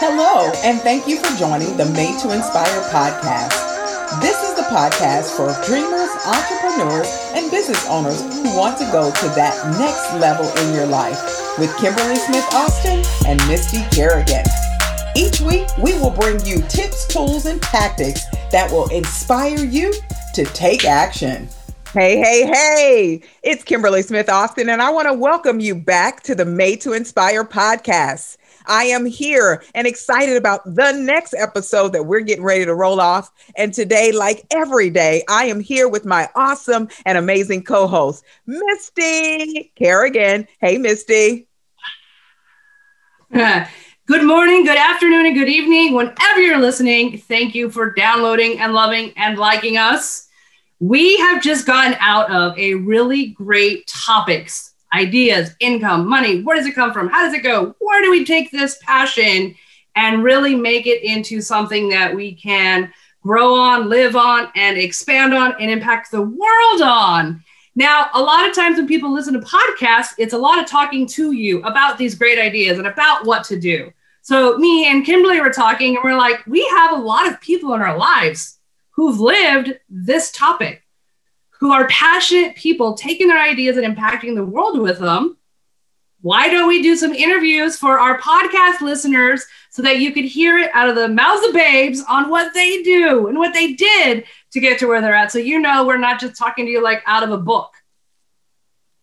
Hello, and thank you for joining the Made to Inspire podcast. This is the podcast for dreamers, entrepreneurs, and business owners who want to go to that next level in your life with Kimberly Smith Austin and Misty Kerrigan. Each week, we will bring you tips, tools, and tactics that will inspire you to take action. Hey, hey, hey, it's Kimberly Smith Austin, and I want to welcome you back to the Made to Inspire podcast. I am here and excited about the next episode that we're getting ready to roll off. And today, like every day, I am here with my awesome and amazing co host, Misty Kerrigan. Hey, Misty. Uh, good morning, good afternoon, and good evening. Whenever you're listening, thank you for downloading and loving and liking us. We have just gotten out of a really great topics, ideas, income, money. Where does it come from? How does it go? Where do we take this passion and really make it into something that we can grow on, live on, and expand on and impact the world on? Now, a lot of times when people listen to podcasts, it's a lot of talking to you about these great ideas and about what to do. So, me and Kimberly were talking, and we're like, we have a lot of people in our lives who've lived this topic, who are passionate people taking their ideas and impacting the world with them. Why don't we do some interviews for our podcast listeners so that you could hear it out of the mouths of babes on what they do and what they did to get to where they're at? So you know we're not just talking to you like out of a book.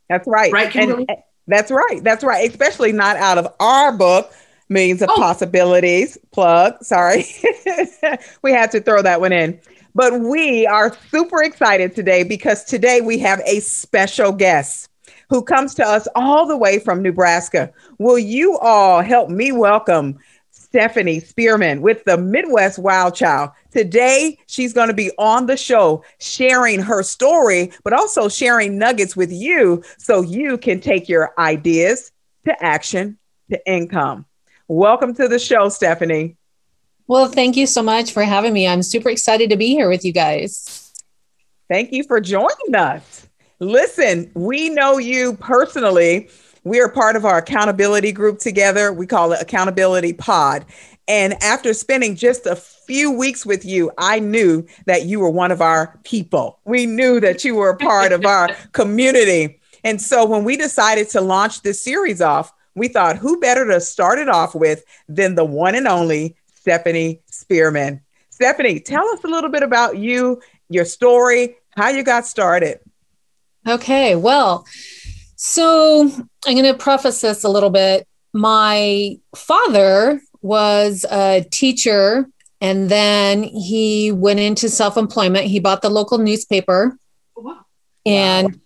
That's right. Right, Kimberly? And, that's right. That's right. Especially not out of our book, Millions of oh. Possibilities. Plug. Sorry. we had to throw that one in. But we are super excited today because today we have a special guest who comes to us all the way from Nebraska. Will you all help me welcome Stephanie Spearman with the Midwest Wild Child? Today, she's going to be on the show sharing her story, but also sharing nuggets with you so you can take your ideas to action to income. Welcome to the show, Stephanie. Well, thank you so much for having me. I'm super excited to be here with you guys. Thank you for joining us. Listen, we know you personally. We are part of our accountability group together. We call it Accountability Pod. And after spending just a few weeks with you, I knew that you were one of our people. We knew that you were a part of our community. And so when we decided to launch this series off, we thought who better to start it off with than the one and only Stephanie Spearman. Stephanie, tell us a little bit about you, your story, how you got started. Okay, well, so I'm going to preface this a little bit. My father was a teacher and then he went into self employment. He bought the local newspaper oh, wow. and wow.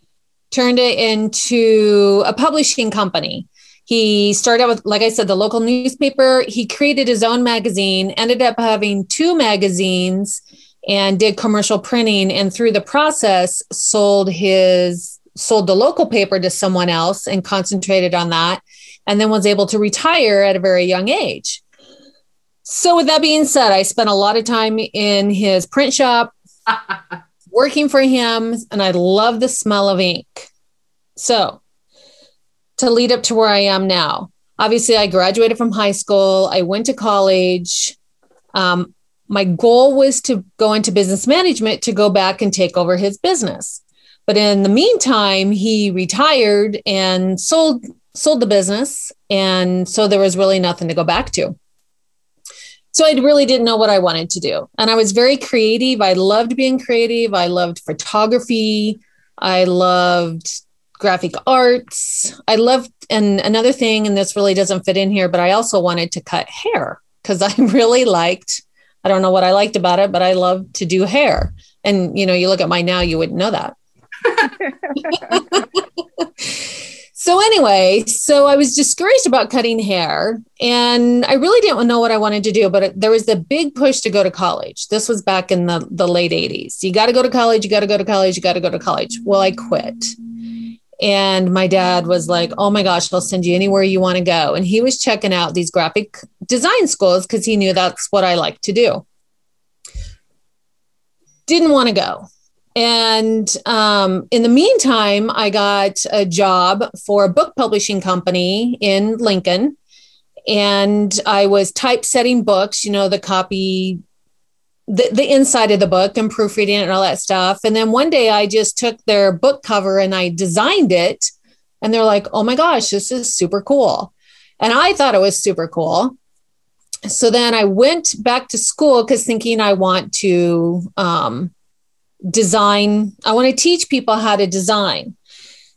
turned it into a publishing company. He started out with, like I said, the local newspaper. He created his own magazine, ended up having two magazines, and did commercial printing. And through the process, sold his sold the local paper to someone else and concentrated on that, and then was able to retire at a very young age. So, with that being said, I spent a lot of time in his print shop working for him, and I love the smell of ink. So, to lead up to where I am now. Obviously, I graduated from high school, I went to college. Um, my goal was to go into business management to go back and take over his business. But in the meantime, he retired and sold sold the business and so there was really nothing to go back to. So I really didn't know what I wanted to do. And I was very creative. I loved being creative. I loved photography. I loved graphic arts. I loved, and another thing, and this really doesn't fit in here, but I also wanted to cut hair because I really liked, I don't know what I liked about it, but I love to do hair. And, you know, you look at mine now, you wouldn't know that. so anyway, so I was discouraged about cutting hair and I really didn't know what I wanted to do, but there was a big push to go to college. This was back in the, the late 80s. You got to go to college, you got to go to college, you got to go to college. Well, I quit. And my dad was like, Oh my gosh, I'll send you anywhere you want to go. And he was checking out these graphic design schools because he knew that's what I like to do. Didn't want to go. And um, in the meantime, I got a job for a book publishing company in Lincoln. and I was typesetting books, you know, the copy, the, the inside of the book and proofreading it and all that stuff. And then one day I just took their book cover and I designed it. And they're like, oh my gosh, this is super cool. And I thought it was super cool. So then I went back to school because thinking I want to um, design, I want to teach people how to design.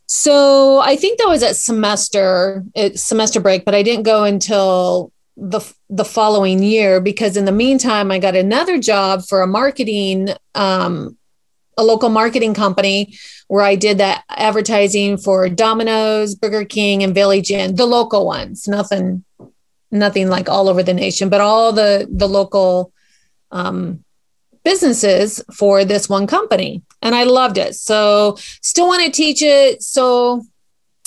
So I think that was at semester semester break, but I didn't go until the the following year because in the meantime I got another job for a marketing um, a local marketing company where I did that advertising for Domino's, Burger King, and Village Inn, the local ones. Nothing, nothing like all over the nation, but all the the local um, businesses for this one company and I loved it. So still want to teach it. So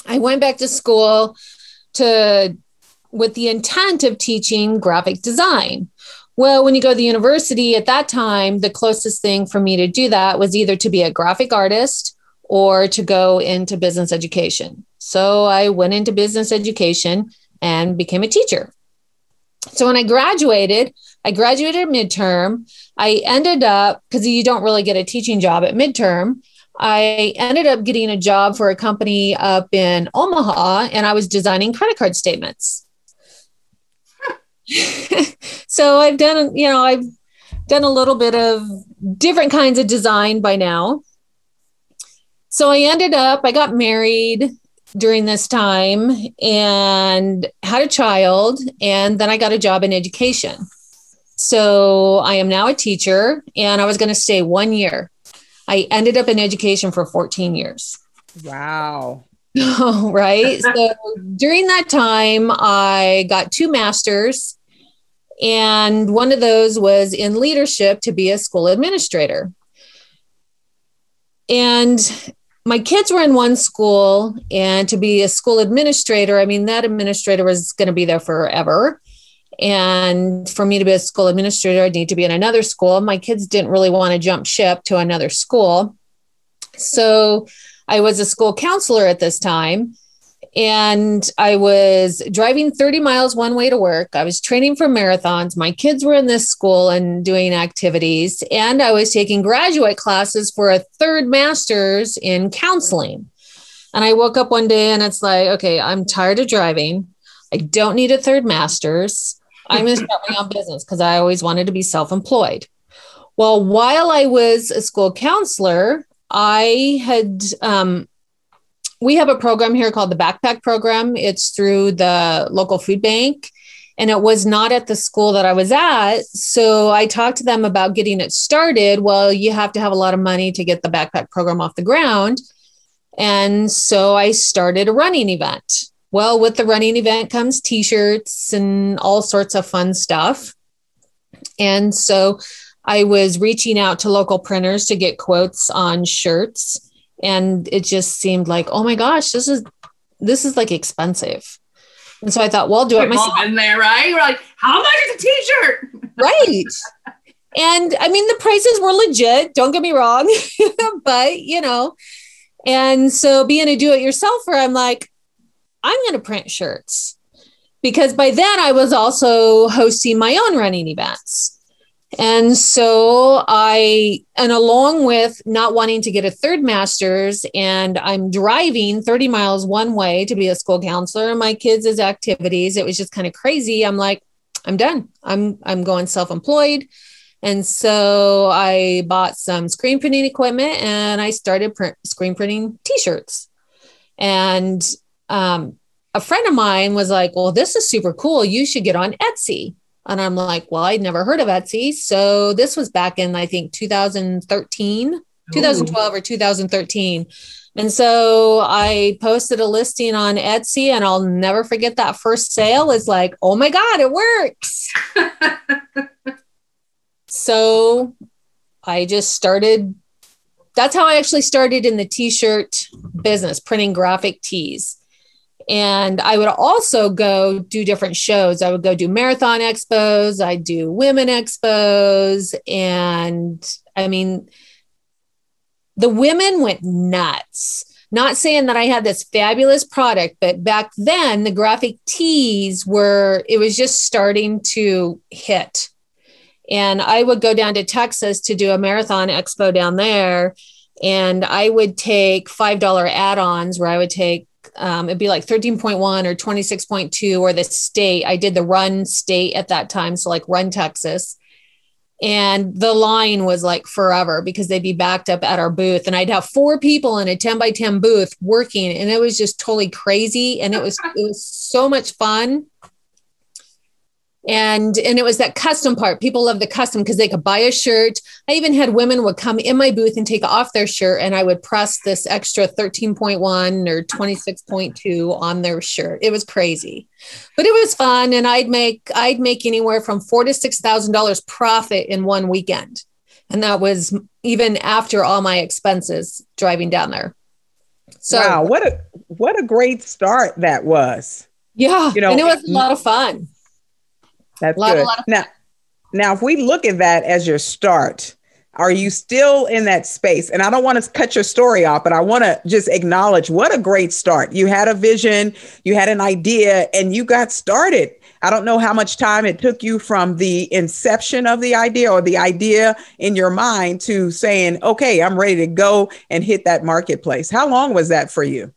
I went back to school to with the intent of teaching graphic design. Well, when you go to the university at that time, the closest thing for me to do that was either to be a graphic artist or to go into business education. So I went into business education and became a teacher. So when I graduated, I graduated midterm. I ended up, because you don't really get a teaching job at midterm, I ended up getting a job for a company up in Omaha and I was designing credit card statements. so I've done, you know, I've done a little bit of different kinds of design by now. So I ended up, I got married during this time and had a child, and then I got a job in education. So I am now a teacher and I was going to stay one year. I ended up in education for 14 years. Wow. right. so during that time, I got two masters, and one of those was in leadership to be a school administrator. And my kids were in one school, and to be a school administrator, I mean, that administrator was going to be there forever. And for me to be a school administrator, I'd need to be in another school. My kids didn't really want to jump ship to another school. So I was a school counselor at this time. And I was driving 30 miles one way to work. I was training for marathons. My kids were in this school and doing activities. And I was taking graduate classes for a third master's in counseling. And I woke up one day and it's like, okay, I'm tired of driving. I don't need a third master's. I'm going to start my own business because I always wanted to be self employed. Well, while I was a school counselor, I had, um, we have a program here called the Backpack Program. It's through the local food bank, and it was not at the school that I was at. So I talked to them about getting it started. Well, you have to have a lot of money to get the backpack program off the ground. And so I started a running event. Well, with the running event comes t shirts and all sorts of fun stuff. And so I was reaching out to local printers to get quotes on shirts. And it just seemed like, oh my gosh, this is this is like expensive. And so I thought, well, I'll do it myself. In there, right? We're like, how much is a t-shirt? right. And I mean, the prices were legit. Don't get me wrong, but you know, and so being a do-it-yourselfer, I'm like, I'm going to print shirts because by then I was also hosting my own running events. And so I, and along with not wanting to get a third master's, and I'm driving 30 miles one way to be a school counselor and my kids' activities, it was just kind of crazy. I'm like, I'm done. I'm I'm going self-employed. And so I bought some screen printing equipment and I started print, screen printing t-shirts. And um, a friend of mine was like, Well, this is super cool. You should get on Etsy. And I'm like, Well, I'd never heard of Etsy. So this was back in, I think, 2013, 2012 or 2013. And so I posted a listing on Etsy, and I'll never forget that first sale is like, oh my God, it works. so I just started. That's how I actually started in the t shirt business, printing graphic tees. And I would also go do different shows. I would go do marathon expos, I'd do women expos. And I mean, the women went nuts. Not saying that I had this fabulous product, but back then the graphic tees were, it was just starting to hit. And I would go down to Texas to do a marathon expo down there. And I would take $5 add ons where I would take um, it'd be like 13.1 or 26.2 or the state. I did the run state at that time. So like run Texas. And the line was like forever because they'd be backed up at our booth. And I'd have four people in a 10 by 10 booth working. And it was just totally crazy. And it was it was so much fun and and it was that custom part. People love the custom because they could buy a shirt. I even had women would come in my booth and take off their shirt and i would press this extra 13.1 or 26.2 on their shirt. It was crazy. But it was fun and i'd make i'd make anywhere from four to six thousand dollars profit in one weekend. And that was even after all my expenses driving down there. So wow what a what a great start that was. Yeah you know and it was a lot of fun that's lot, good. now, now, if we look at that as your start, are you still in that space? And I don't want to cut your story off, but I want to just acknowledge what a great start. You had a vision, you had an idea, and you got started. I don't know how much time it took you from the inception of the idea or the idea in your mind to saying, okay, I'm ready to go and hit that marketplace. How long was that for you?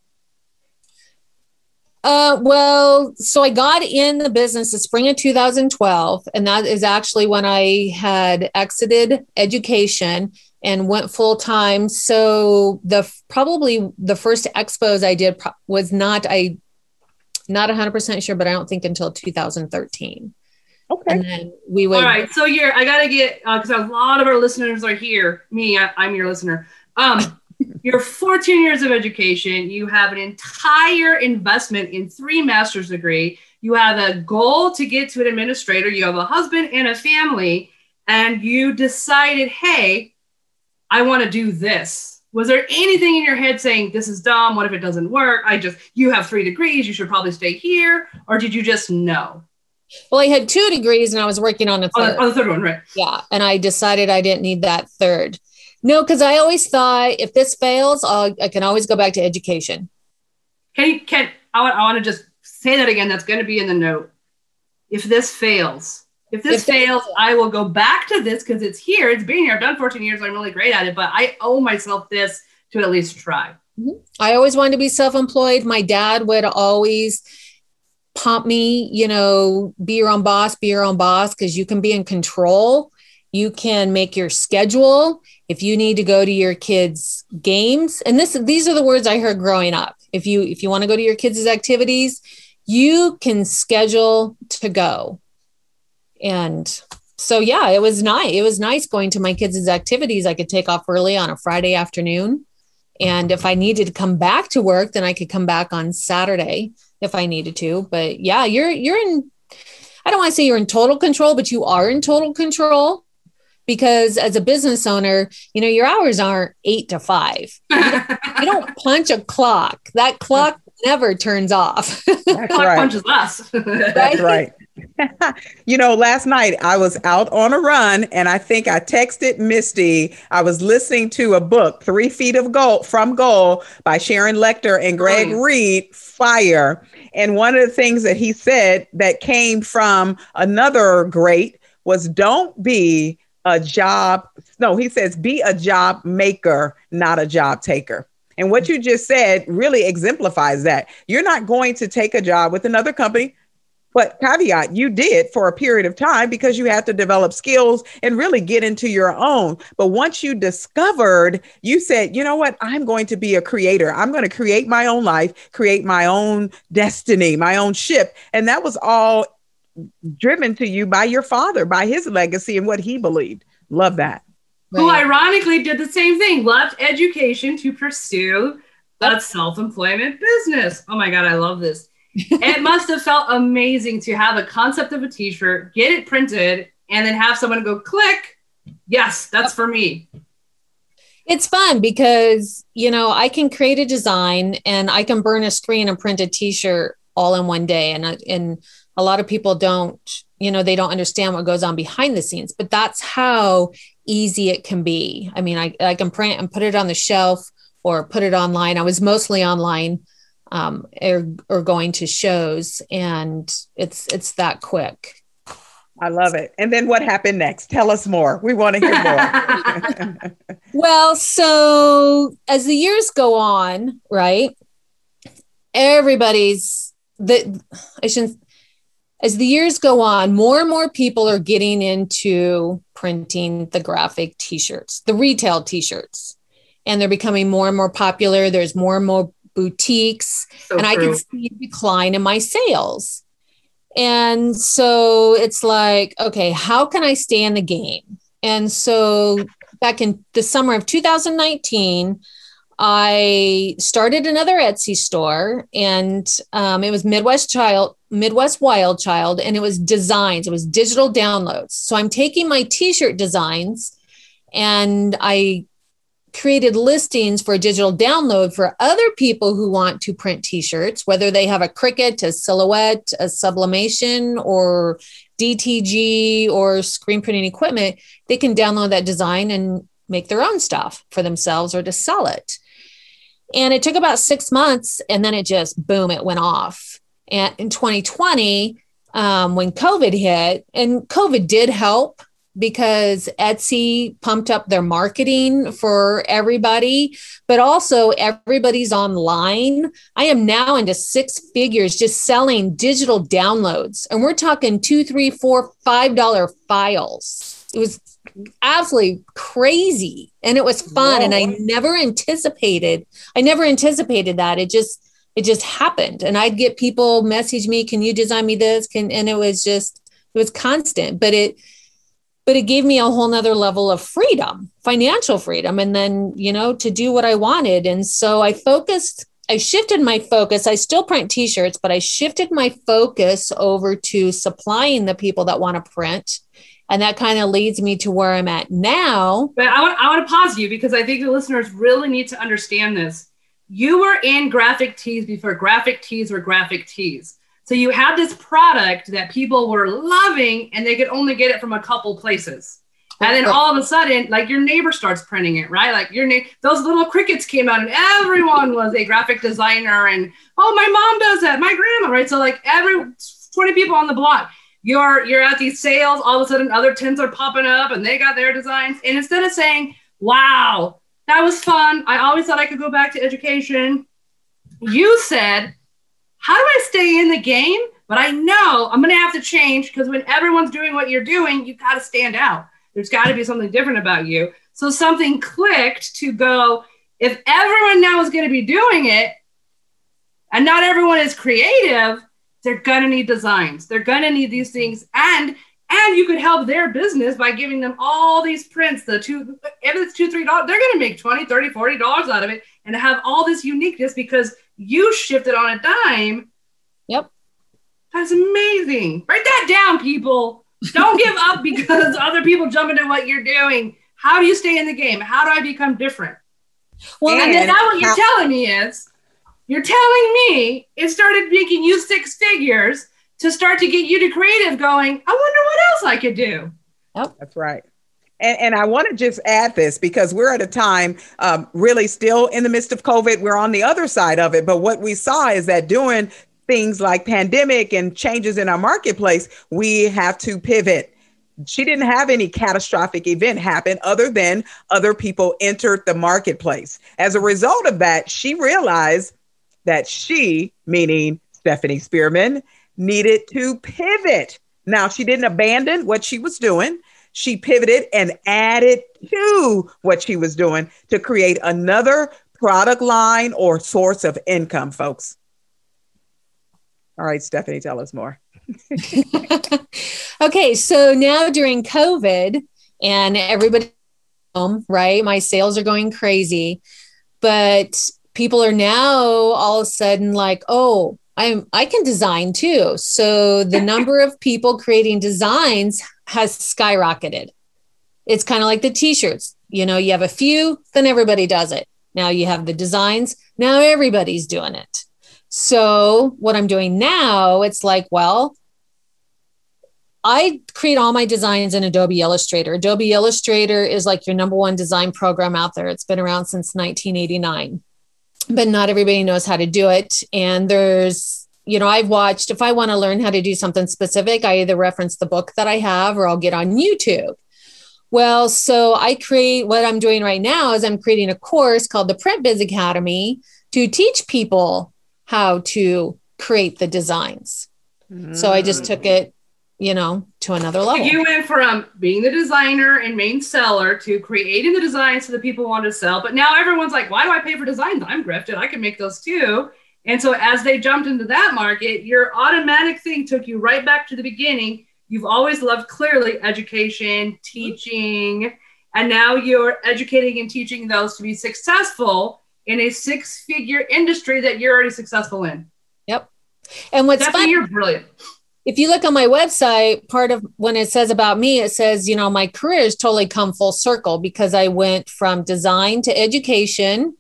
Uh, well, so I got in the business the spring of 2012, and that is actually when I had exited education and went full time. So the probably the first expos I did was not I not 100% sure, but I don't think until 2013. Okay. And then we would. All right. So you're, I got to get, because uh, a lot of our listeners are here. Me, I, am your listener. Um, you're 14 years of education. You have an entire investment in three master's degree. You have a goal to get to an administrator. You have a husband and a family, and you decided, hey, I want to do this. Was there anything in your head saying this is dumb? What if it doesn't work? I just you have three degrees. You should probably stay here, or did you just know? Well, I had two degrees, and I was working on a third. On the third one, right? Yeah, and I decided I didn't need that third. No, because I always thought if this fails, I'll, I can always go back to education. Can you, can I want, I want to just say that again. That's going to be in the note. If this fails, if this if fails, I will go back to this because it's here. It's been here. I've done 14 years. I'm really great at it, but I owe myself this to at least try. Mm-hmm. I always wanted to be self-employed. My dad would always pump me, you know, be your own boss, be your own boss, because you can be in control. You can make your schedule if you need to go to your kids games. And this these are the words i heard growing up. If you if you want to go to your kids activities you can schedule to go. And so yeah it was nice. It was nice going to my kids' activities. I could take off early on a friday afternoon. And if i needed to come back to work then i could come back on saturday if i needed to. But yeah you're you're in i don't want to say you're in total control but you are in total control because as a business owner, you know, your hours aren't eight to five. You don't, you don't punch a clock. That clock never turns off. That's right. punches us. That's right. you know, last night I was out on a run and I think I texted Misty. I was listening to a book, Three Feet of Gold from Gold by Sharon Lechter and Greg. Reid, Fire. And one of the things that he said that came from another great was don't be a job. No, he says, be a job maker, not a job taker. And what you just said really exemplifies that. You're not going to take a job with another company, but caveat, you did for a period of time because you had to develop skills and really get into your own. But once you discovered, you said, you know what? I'm going to be a creator. I'm going to create my own life, create my own destiny, my own ship. And that was all driven to you by your father, by his legacy and what he believed. Love that. Who ironically did the same thing, left education to pursue that self employment business. Oh my God, I love this. it must have felt amazing to have a concept of a t shirt, get it printed, and then have someone go click. Yes, that's for me. It's fun because, you know, I can create a design and I can burn a screen and print a t shirt all in one day. And, uh, and a lot of people don't you know they don't understand what goes on behind the scenes but that's how easy it can be i mean i, I can print and put it on the shelf or put it online. I was mostly online um, or, or going to shows, and it's it's that quick. I love it. And then what happened next? Tell us more. We want to hear more. well, so as the years go on, right? Everybody's the I shouldn't as the years go on, more and more people are getting into printing the graphic t-shirts, the retail t-shirts. And they're becoming more and more popular. There's more and more boutiques. So and true. I can see a decline in my sales. And so it's like, okay, how can I stay in the game? And so back in the summer of 2019, I started another Etsy store, and um, it was Midwest Child, Midwest Wild Child, and it was designs. It was digital downloads. So I'm taking my T-shirt designs, and I created listings for a digital download for other people who want to print t-shirts whether they have a Cricut a silhouette a sublimation or dtg or screen printing equipment they can download that design and make their own stuff for themselves or to sell it and it took about six months and then it just boom it went off and in 2020 um, when covid hit and covid did help because Etsy pumped up their marketing for everybody, but also everybody's online. I am now into six figures just selling digital downloads, and we're talking two, three, four, five dollar files. It was absolutely crazy and it was fun Whoa. and i never anticipated i never anticipated that it just it just happened. And i'd get people message me can you design me this? Can and it was just it was constant. But it but it gave me a whole nother level of freedom financial freedom and then you know to do what i wanted. And so i focused i shifted my focus. I still print t-shirts but i shifted my focus over to supplying the people that want to print. And that kind of leads me to where i'm at now. But I want, I want to pause you because i think the listeners really need to understand this you were in graphic tees before graphic tees were graphic tees so you had this product that people were loving and they could only get it from a couple places. And then all of a sudden, like your neighbor starts printing it, right? Like your name, those little Cricuts came out and everyone was a graphic designer. And oh, my mom does that, my grandma, right? So like every 20 people on the block, you're you're at these sales, all of a sudden other tins are popping up and they got their designs. And instead of saying, wow, that was fun. I always thought I could go back to education. You said, how do I stay in the game? But I know I'm going to have to change because when everyone's doing what you're doing, you've got to stand out. There's got to be something different about you. So something clicked to go, if everyone now is going to be doing it and not everyone is creative, they're going to need designs. They're going to need these things. And and you could help their business by giving them all these prints the two if it's two three dollars they're going to make 20 30 40 dollars out of it and have all this uniqueness because you shifted on a dime. Yep. That's amazing. Write that down, people. Don't give up because other people jump into what you're doing. How do you stay in the game? How do I become different? Well, and, and now what you're telling me is you're telling me it started making you six figures to start to get you to creative going, I wonder what else I could do. Yep. That's right. And, and, I want to just add this because we're at a time um, really still in the midst of COVID. We're on the other side of it. But what we saw is that doing things like pandemic and changes in our marketplace, we have to pivot. She didn't have any catastrophic event happen other than other people entered the marketplace. As a result of that, she realized that she, meaning Stephanie Spearman, needed to pivot. Now, she didn't abandon what she was doing she pivoted and added to what she was doing to create another product line or source of income, folks. All right, Stephanie, tell us more. okay, so now during COVID and everybody home, right? My sales are going crazy, but people are now all of a sudden like, oh, I'm I can design too. So the number of people creating designs has skyrocketed. It's kind of like the t-shirts. You know, you have a few, then everybody does it. Now you have the designs, now everybody's doing it. So what I'm doing now, it's like, well, I create all my designs in Adobe Illustrator. Adobe Illustrator is like your number one design program out there. It's been around since 1989, but not everybody knows how to do it. And there's, you know, I've watched, if I want to learn how to do something specific, I either reference the book that I have or I'll get on YouTube. Well, so I create what I'm doing right now is I'm creating a course called the Print Biz Academy to teach people how to create the designs. Mm. So I just took it, you know, to another level. You went from being the designer and main seller to creating the designs so that people want to sell. But now everyone's like, why do I pay for designs? I'm grifted. I can make those too. And so as they jumped into that market, your automatic thing took you right back to the beginning You've always loved clearly education, teaching, and now you're educating and teaching those to be successful in a six figure industry that you're already successful in. Yep. And what's Definitely fun, you're brilliant. If you look on my website, part of when it says about me, it says, you know, my career has totally come full circle because I went from design to education,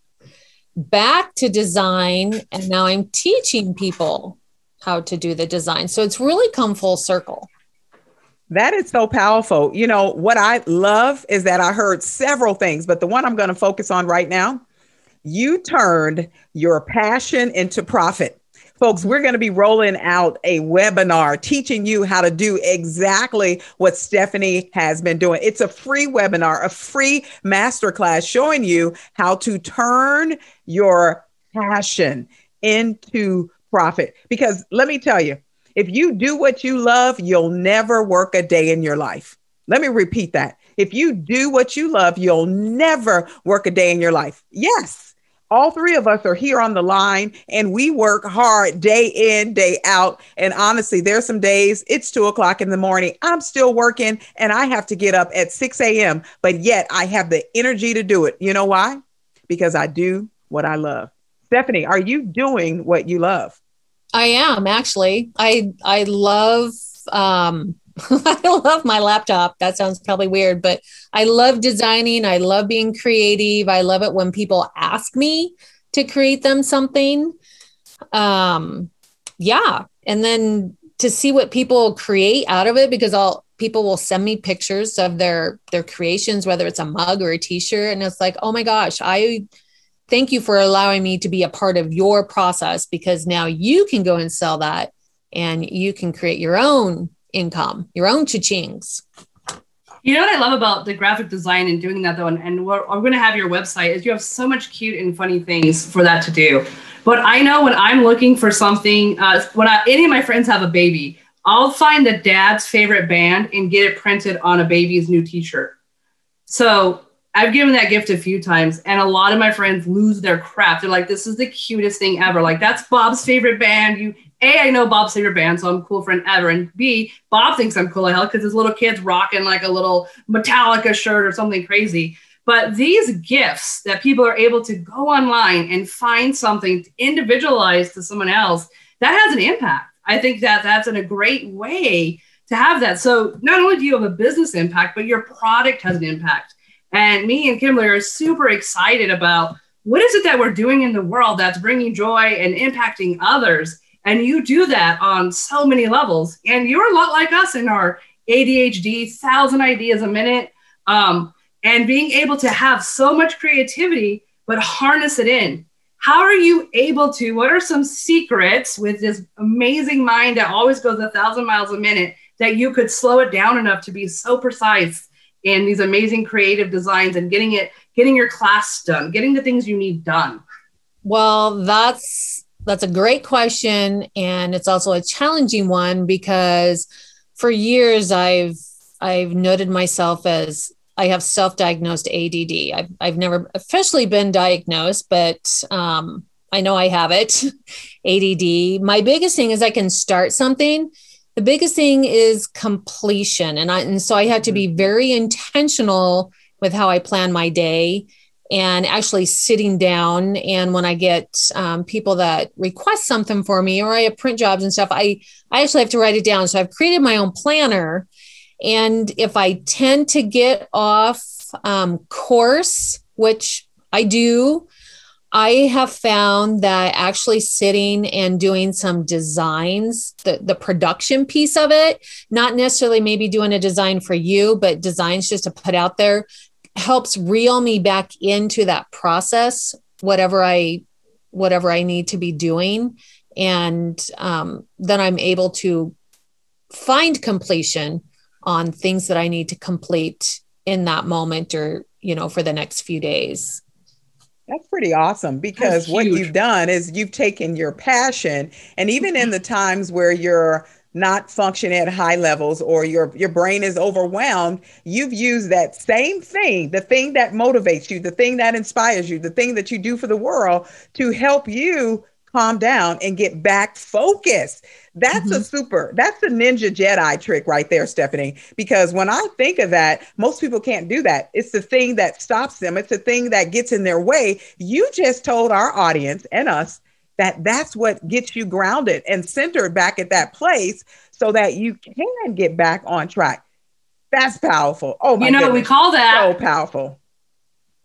back to design, and now I'm teaching people how to do the design. So it's really come full circle. That is so powerful. You know, what I love is that I heard several things, but the one I'm going to focus on right now, you turned your passion into profit. Folks, we're going to be rolling out a webinar teaching you how to do exactly what Stephanie has been doing. It's a free webinar, a free masterclass showing you how to turn your passion into profit. Because let me tell you, if you do what you love, you'll never work a day in your life. Let me repeat that. If you do what you love, you'll never work a day in your life. Yes, all three of us are here on the line and we work hard day in, day out. And honestly, there's some days it's two o'clock in the morning. I'm still working and I have to get up at 6 a.m., but yet I have the energy to do it. You know why? Because I do what I love. Stephanie, are you doing what you love? I am actually. I I love um I love my laptop. That sounds probably weird, but I love designing. I love being creative. I love it when people ask me to create them something. Um yeah, and then to see what people create out of it because I'll people will send me pictures of their their creations whether it's a mug or a t-shirt and it's like, "Oh my gosh, I thank you for allowing me to be a part of your process because now you can go and sell that and you can create your own income, your own cha-chings. You know what I love about the graphic design and doing that though, and, and we're, going to have your website is you have so much cute and funny things for that to do. But I know when I'm looking for something, uh, when I, any of my friends have a baby, I'll find the dad's favorite band and get it printed on a baby's new T-shirt. So I've given that gift a few times, and a lot of my friends lose their crap. They're like, "This is the cutest thing ever." Like, that's Bob's favorite band. You, a, I know Bob's favorite band, so I'm cool friend ever. And B, Bob thinks I'm cool as hell because his little kid's rocking like a little Metallica shirt or something crazy. But these gifts that people are able to go online and find something individualized to someone else, that has an impact. I think that that's in a great way to have that. So not only do you have a business impact, but your product has an impact. And me and Kimberly are super excited about what is it that we're doing in the world that's bringing joy and impacting others. And you do that on so many levels. And you're a lot like us in our ADHD, thousand ideas a minute, um, and being able to have so much creativity, but harness it in. How are you able to? What are some secrets with this amazing mind that always goes a thousand miles a minute that you could slow it down enough to be so precise in these amazing creative designs and getting it getting your class done getting the things you need done well that's that's a great question and it's also a challenging one because for years i've i've noted myself as i have self-diagnosed add i've, I've never officially been diagnosed but um, i know i have it add my biggest thing is i can start something. The biggest thing is completion and i and so i had to be mm-hmm. very intentional with how i plan my day and actually sitting down. And when i get um, people that request something for me or i have print jobs and stuff i i actually have to write it down. So i've created my own planner. And if i tend to get off um, course which i do I have found that actually sitting and doing some designs, the, the production piece of it, not necessarily maybe doing a design for you, but designs just to put out there, helps reel me back into that process, whatever I whatever I need to be doing. And um, then I'm able to find completion on things that I need to complete in that moment or, you know, for the next few days. That's pretty awesome because what you've done is you've taken your passion and even in the times where you're not function at high levels or your your brain is overwhelmed, you've used that same thing, the thing that motivates you, the thing that inspires you, the thing that you do for the world to help you calm down and get back focused. That's mm-hmm. a super, that's a ninja Jedi trick right there, Stephanie. Because when I think of that, most people can't do that. It's the thing that stops them, it's the thing that gets in their way. You just told our audience and us that that's what gets you grounded and centered back at that place so that you can get back on track. That's powerful. Oh my You know, goodness. we call that so powerful.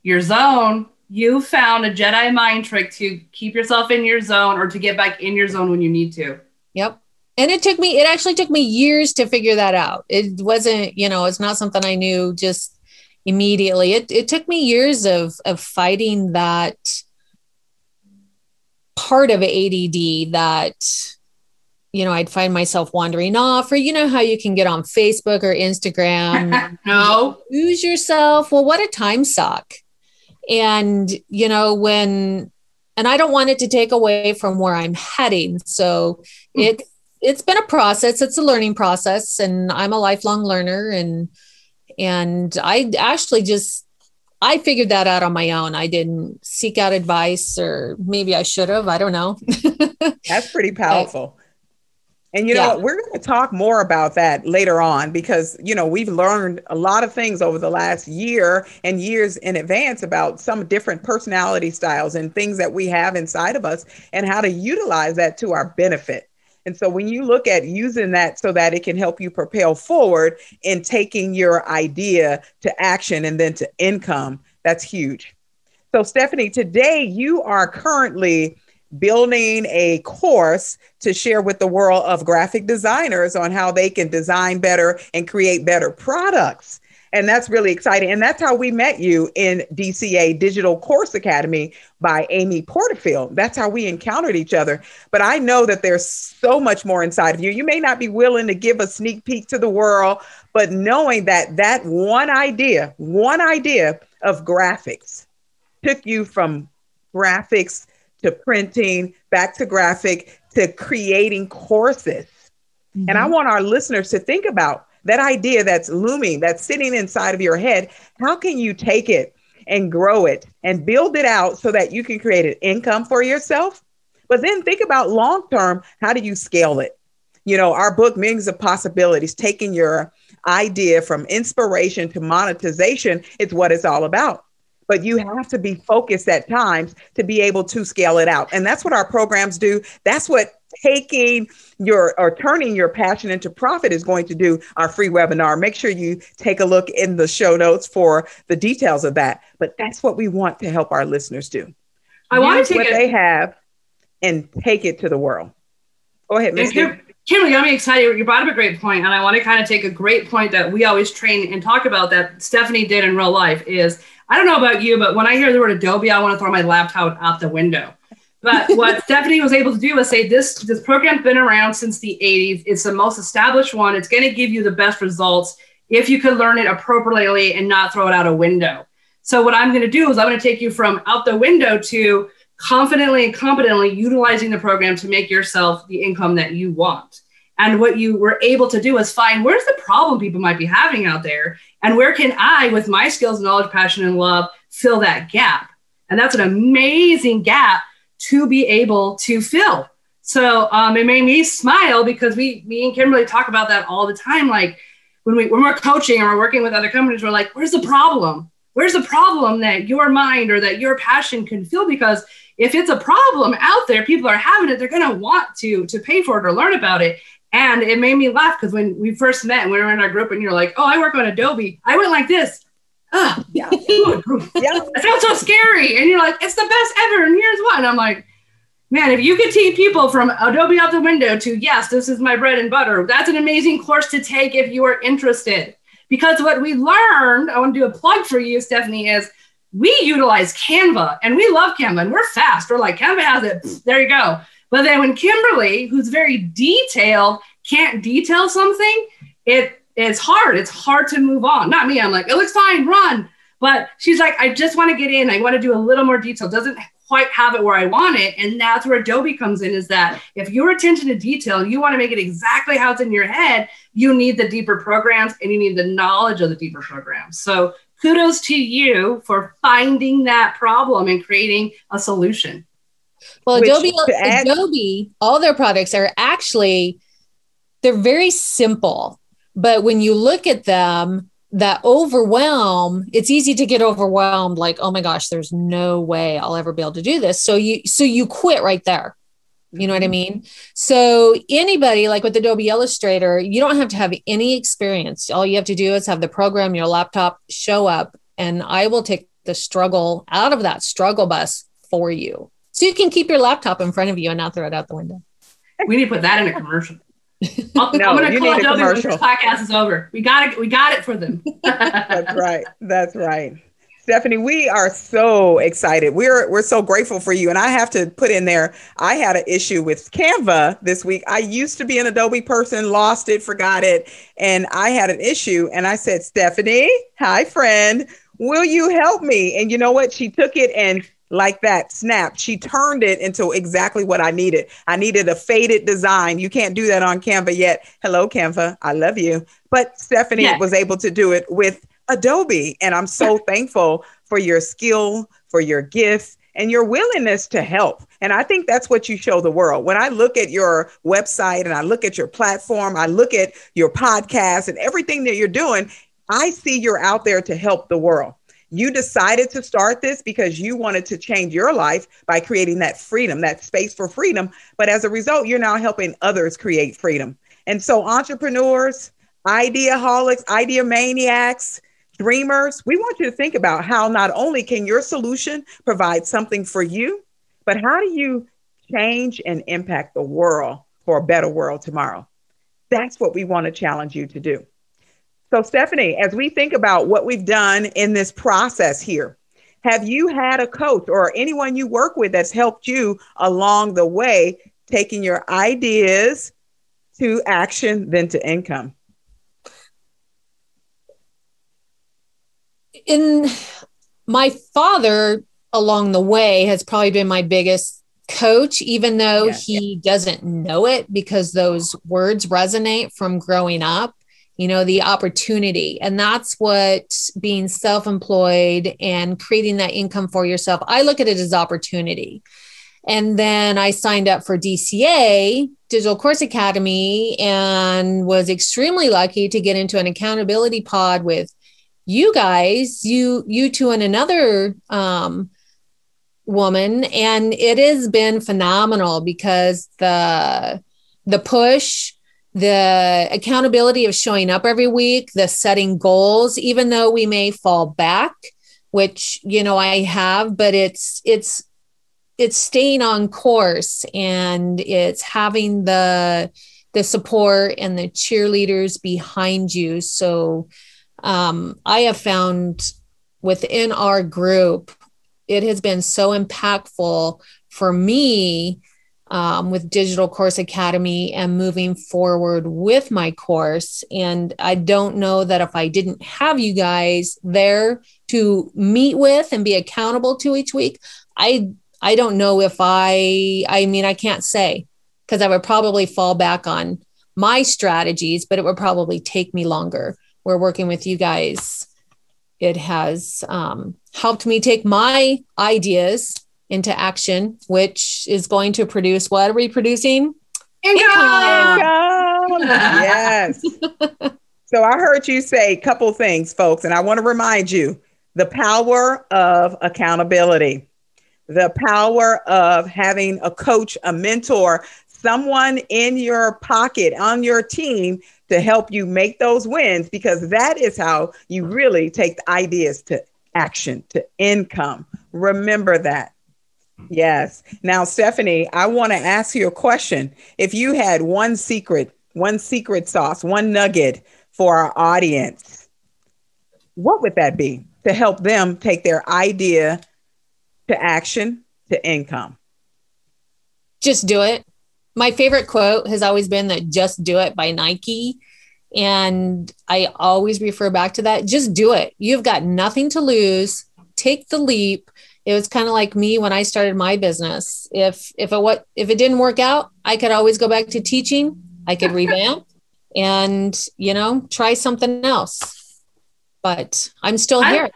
Your zone you found a Jedi mind trick to keep yourself in your zone or to get back in your zone when you need to. Yep. And it took me, it actually took me years to figure that out. It wasn't, you know, it's not something I knew just immediately. It, it took me years of, of fighting that part of ADD that, you know, I'd find myself wandering off, or you know how you can get on Facebook or Instagram. no. Lose yourself. Well, what a time suck and, you know, when, and I don't want it to take away from where I'm heading. So mm-hmm. it, it's been a process. It's a learning process and I'm a lifelong learner and, and I actually just, I figured that out on my own. I didn't seek out advice or maybe I should have, I don't know. That's pretty powerful. And you know yeah. We're going to talk more about that later on because, you know, we've learned a lot of things over the last year and years in advance about some different personality styles and things that we have inside of us and how to utilize that to our benefit. And so when you look at using that so that it can help you propel forward in taking your idea to action and then to income, that's huge. So, Stephanie, today you are currently building a course to share with the world of graphic designers on how they can design better and create better products. And that's really exciting. And that's how we met you in DCA Digital Course Academy by Amy Porterfield. That's how we encountered each other. But I know that there's so much more inside of you. You may not be willing to give a sneak peek to the world, but knowing that that one idea, one idea of graphics took you from graphics to printing, back to graphic, to creating courses. Mm-hmm. And I mm-hmm. want our listeners to think about that idea that's looming, that's sitting inside of your head. How can you take it and grow it and build it out so that you can create an income for yourself? But then think about long term how do you scale it? You know, our book, Millions of Possibilities, taking your idea from inspiration to monetization, is what it's all about but you have to be focused at times to be able to scale it out. And that's what our programs do. That's what taking your or turning your passion into profit is going to do our free webinar. Make sure you take a look in the show notes for the details of that. But that's what we want to help our listeners do. I want to take what it- they have and take it to the world. Go ahead. Kimberly, got me excited. You brought up a great point, and I want to kind of take a great point that we always train and talk about that Stephanie did in real life is I don't know about you, but when I hear the word Adobe, I want to throw my laptop out the window. But what Stephanie was able to do was say this this program's been around since the 80s. It's the most established one. It's going to give you the best results if you can learn it appropriately and not throw it out a window. So what I'm going to do is I'm going to take you from out the window to confidently and competently utilizing the program to make yourself the income that you want. And what you were able to do is find where's the problem people might be having out there and where can I, with my skills, knowledge, passion, and love, fill that gap? And that's an amazing gap to be able to fill. So um, it made me smile because we, me and Kimberly talk about that all the time. Like when we when we're coaching or we're working with other companies, we're like, where's the problem? Where's the problem that your mind or that your passion can fill? Because if it's a problem out there, people are having it, they're gonna want to to pay for it or learn about it. And it made me laugh because when we first met and we were in our group and you're like, oh, I work on Adobe, I went like this. Oh, yeah. yeah. It sounds so scary. And you're like, it's the best ever. And here's what. And I'm like, man, if you could teach people from Adobe out the window to, yes, this is my bread and butter, that's an amazing course to take if you are interested. Because what we learned, I want to do a plug for you, Stephanie, is we utilize Canva and we love Canva and we're fast. We're like, Canva has it. There you go. But then when Kimberly, who's very detailed, can't detail something, it is hard. It's hard to move on. Not me. I'm like, it looks fine, run. But she's like, I just want to get in. I want to do a little more detail. Doesn't quite have it where I want it. And that's where Adobe comes in is that if your attention to detail, you want to make it exactly how it's in your head, you need the deeper programs and you need the knowledge of the deeper programs. So kudos to you for finding that problem and creating a solution. Well, Which, Adobe, add- Adobe, all their products are actually they're very simple, but when you look at them, that overwhelm, it's easy to get overwhelmed like, oh my gosh, there's no way I'll ever be able to do this. So you so you quit right there. You know what I mm-hmm. mean? So anybody like with Adobe Illustrator, you don't have to have any experience. All you have to do is have the program, your laptop show up, and I will take the struggle out of that struggle bus for you. So you can keep your laptop in front of you and not throw it out the window. We need to put that in a commercial. No, I'm going to call Adobe when this podcast is over. We got it. We got it for them. That's right. That's right. Stephanie, we are so excited. We're we're so grateful for you. And I have to put in there, I had an issue with Canva this week. I used to be an Adobe person, lost it, forgot it, and I had an issue. And I said, Stephanie, hi friend, will you help me? And you know what? She took it and like that snap. She turned it into exactly what i needed. I needed a faded design. You can't do that on canva yet. Hello canva. I love you. But stephanie yes. was able to do it with adobe and i'm so thankful for your skill for your gift and your willingness to help. And i think that's what you show the world. When i look at your website and i look at your platform i look at your podcast and everything that you're doing i see you're out there to help the world you decided to start this because you wanted to change your life by creating that freedom, that space for freedom. But as a result, you're now helping others create freedom. And so, entrepreneurs, idea ideaholics, idea maniacs, dreamers, we want you to think about how not only can your solution provide something for you, but how do you change and impact the world for a better world tomorrow? That's what we want to challenge you to do. So, Stephanie, as we think about what we've done in this process here, have you had a coach or anyone you work with that's helped you along the way, taking your ideas to action, then to income? In my father, along the way, has probably been my biggest coach, even though he doesn't know it because those words resonate from growing up you know, the opportunity. And that's what being self employed and creating that income for yourself, I look at it as opportunity. And then I signed up for DCA, Digital Course Academy, and was extremely lucky to get into an accountability pod with you guys, you, you two, and another um, woman. And it has been phenomenal because the the push the accountability of showing up every week, the setting goals, even though we may fall back, which you know I have, but it's it's it's staying on course and it's having the the support and the cheerleaders behind you. So um, I have found within our group, it has been so impactful for me um, with Digital Course Academy and moving forward with my course. And I don't know that if I didn't have you guys there to meet with and be accountable to each week, I I don't know if I I mean I can't say because I would probably fall back on my strategies, but it would probably take me longer. We're working with you guys. It has um, helped me take my ideas into action, which is going to produce what are we producing? Income. Income. yes. so I heard you say a couple things, folks, and I want to remind you the power of accountability, the power of having a coach, a mentor, someone in your pocket, on your team to help you make those wins because that is how you really take the ideas to action, to income. Remember that. Yes. Now, Stephanie, I want to ask you a question. If you had one secret, one secret sauce, one nugget for our audience, what would that be to help them take their idea to action to income? Just do it. My favorite quote has always been that just do it by Nike. And I always refer back to that. Just do it. You've got nothing to lose. Take the leap. It was kind of like me when I started my business. If if it what if it didn't work out, I could always go back to teaching. I could revamp and you know try something else. But I'm still here.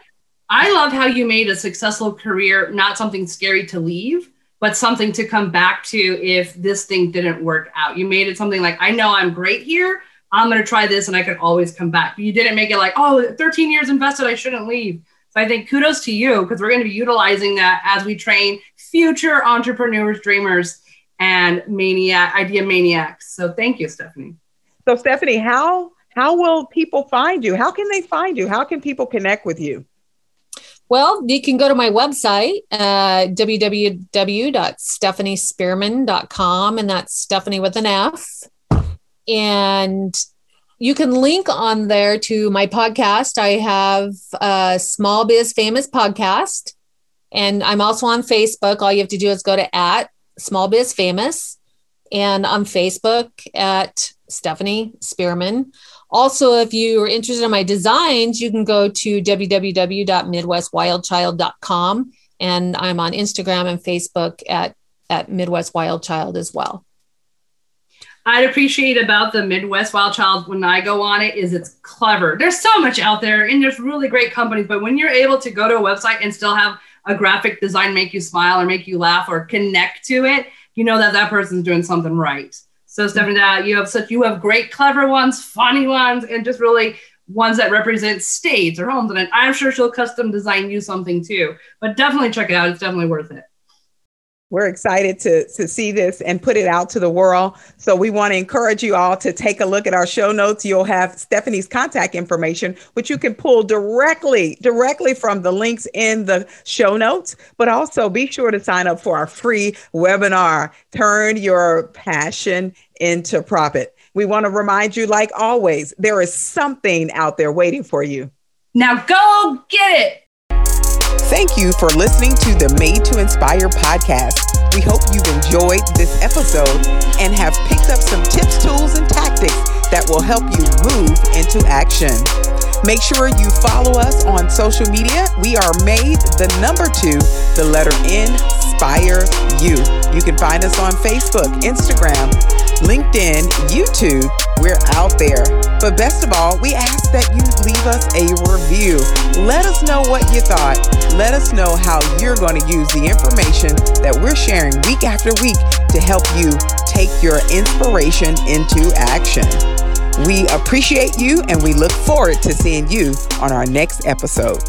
I love how you made a successful career not something scary to leave, but something to come back to if this thing didn't work out. You made it something like I know I'm great here I'm going to try this and I could always come back. But you didn't make it like, oh, 13 years invested, I shouldn't leave. So I think kudos to you because we're going to be utilizing that as we train future entrepreneurs, dreamers, and maniac idea maniacs. So thank you, Stephanie. So Stephanie, how how will people find you? How can they find you? How can people connect with you? Well, you can go to my website, uh, www.stephaniespearman.com, and that's Stephanie with an F and you can link on there to my podcast. I have a Small Biz Famous podcast, and I'm also on Facebook. All you have to do is go to at Small Biz Famous, and on Facebook at Stephanie Spearman. Also, if you are interested in my designs, you can go to www.midwestwildchild.com, and I'm on Instagram and Facebook at at Midwest Wild Child as well. I'd appreciate about the Midwest Wild Child when I go on it is it's clever. There's so much out there and there's really great companies, but when you're able to go to a website and still have a graphic design make you smile or make you laugh or connect to it, you know that that person's doing something right. So Stephanie, that you have such you have great, clever ones, funny ones, and just really ones that represent states or homes. And I'm sure she'll custom design you something too. But definitely check it out. It's definitely worth it. We're excited to, to see this and put it out to the world. So we want to encourage you all to take a look at our show notes. You'll have Stephanie's contact information, which you can pull directly, directly from the links in the show notes. But also be sure to sign up for our free webinar, Turn Your Passion into Profit. We want to remind you, like always, there is something out there waiting for you. Now go get it. Thank you for listening to the Made to Inspire podcast. We hope you've enjoyed this episode and have picked up some tips, tools, and tactics that will help you move into action. Make sure you follow us on social media. We are made the number two, the letter N, Inspire You. You can find us on Facebook, Instagram, LinkedIn, YouTube. We're out there. But best of all, we ask that you leave us a review. Let us know what you thought. Let us know how you're going to use the information that we're sharing week after week to help you take your inspiration into action. We appreciate you and we look forward to seeing you on our next episode.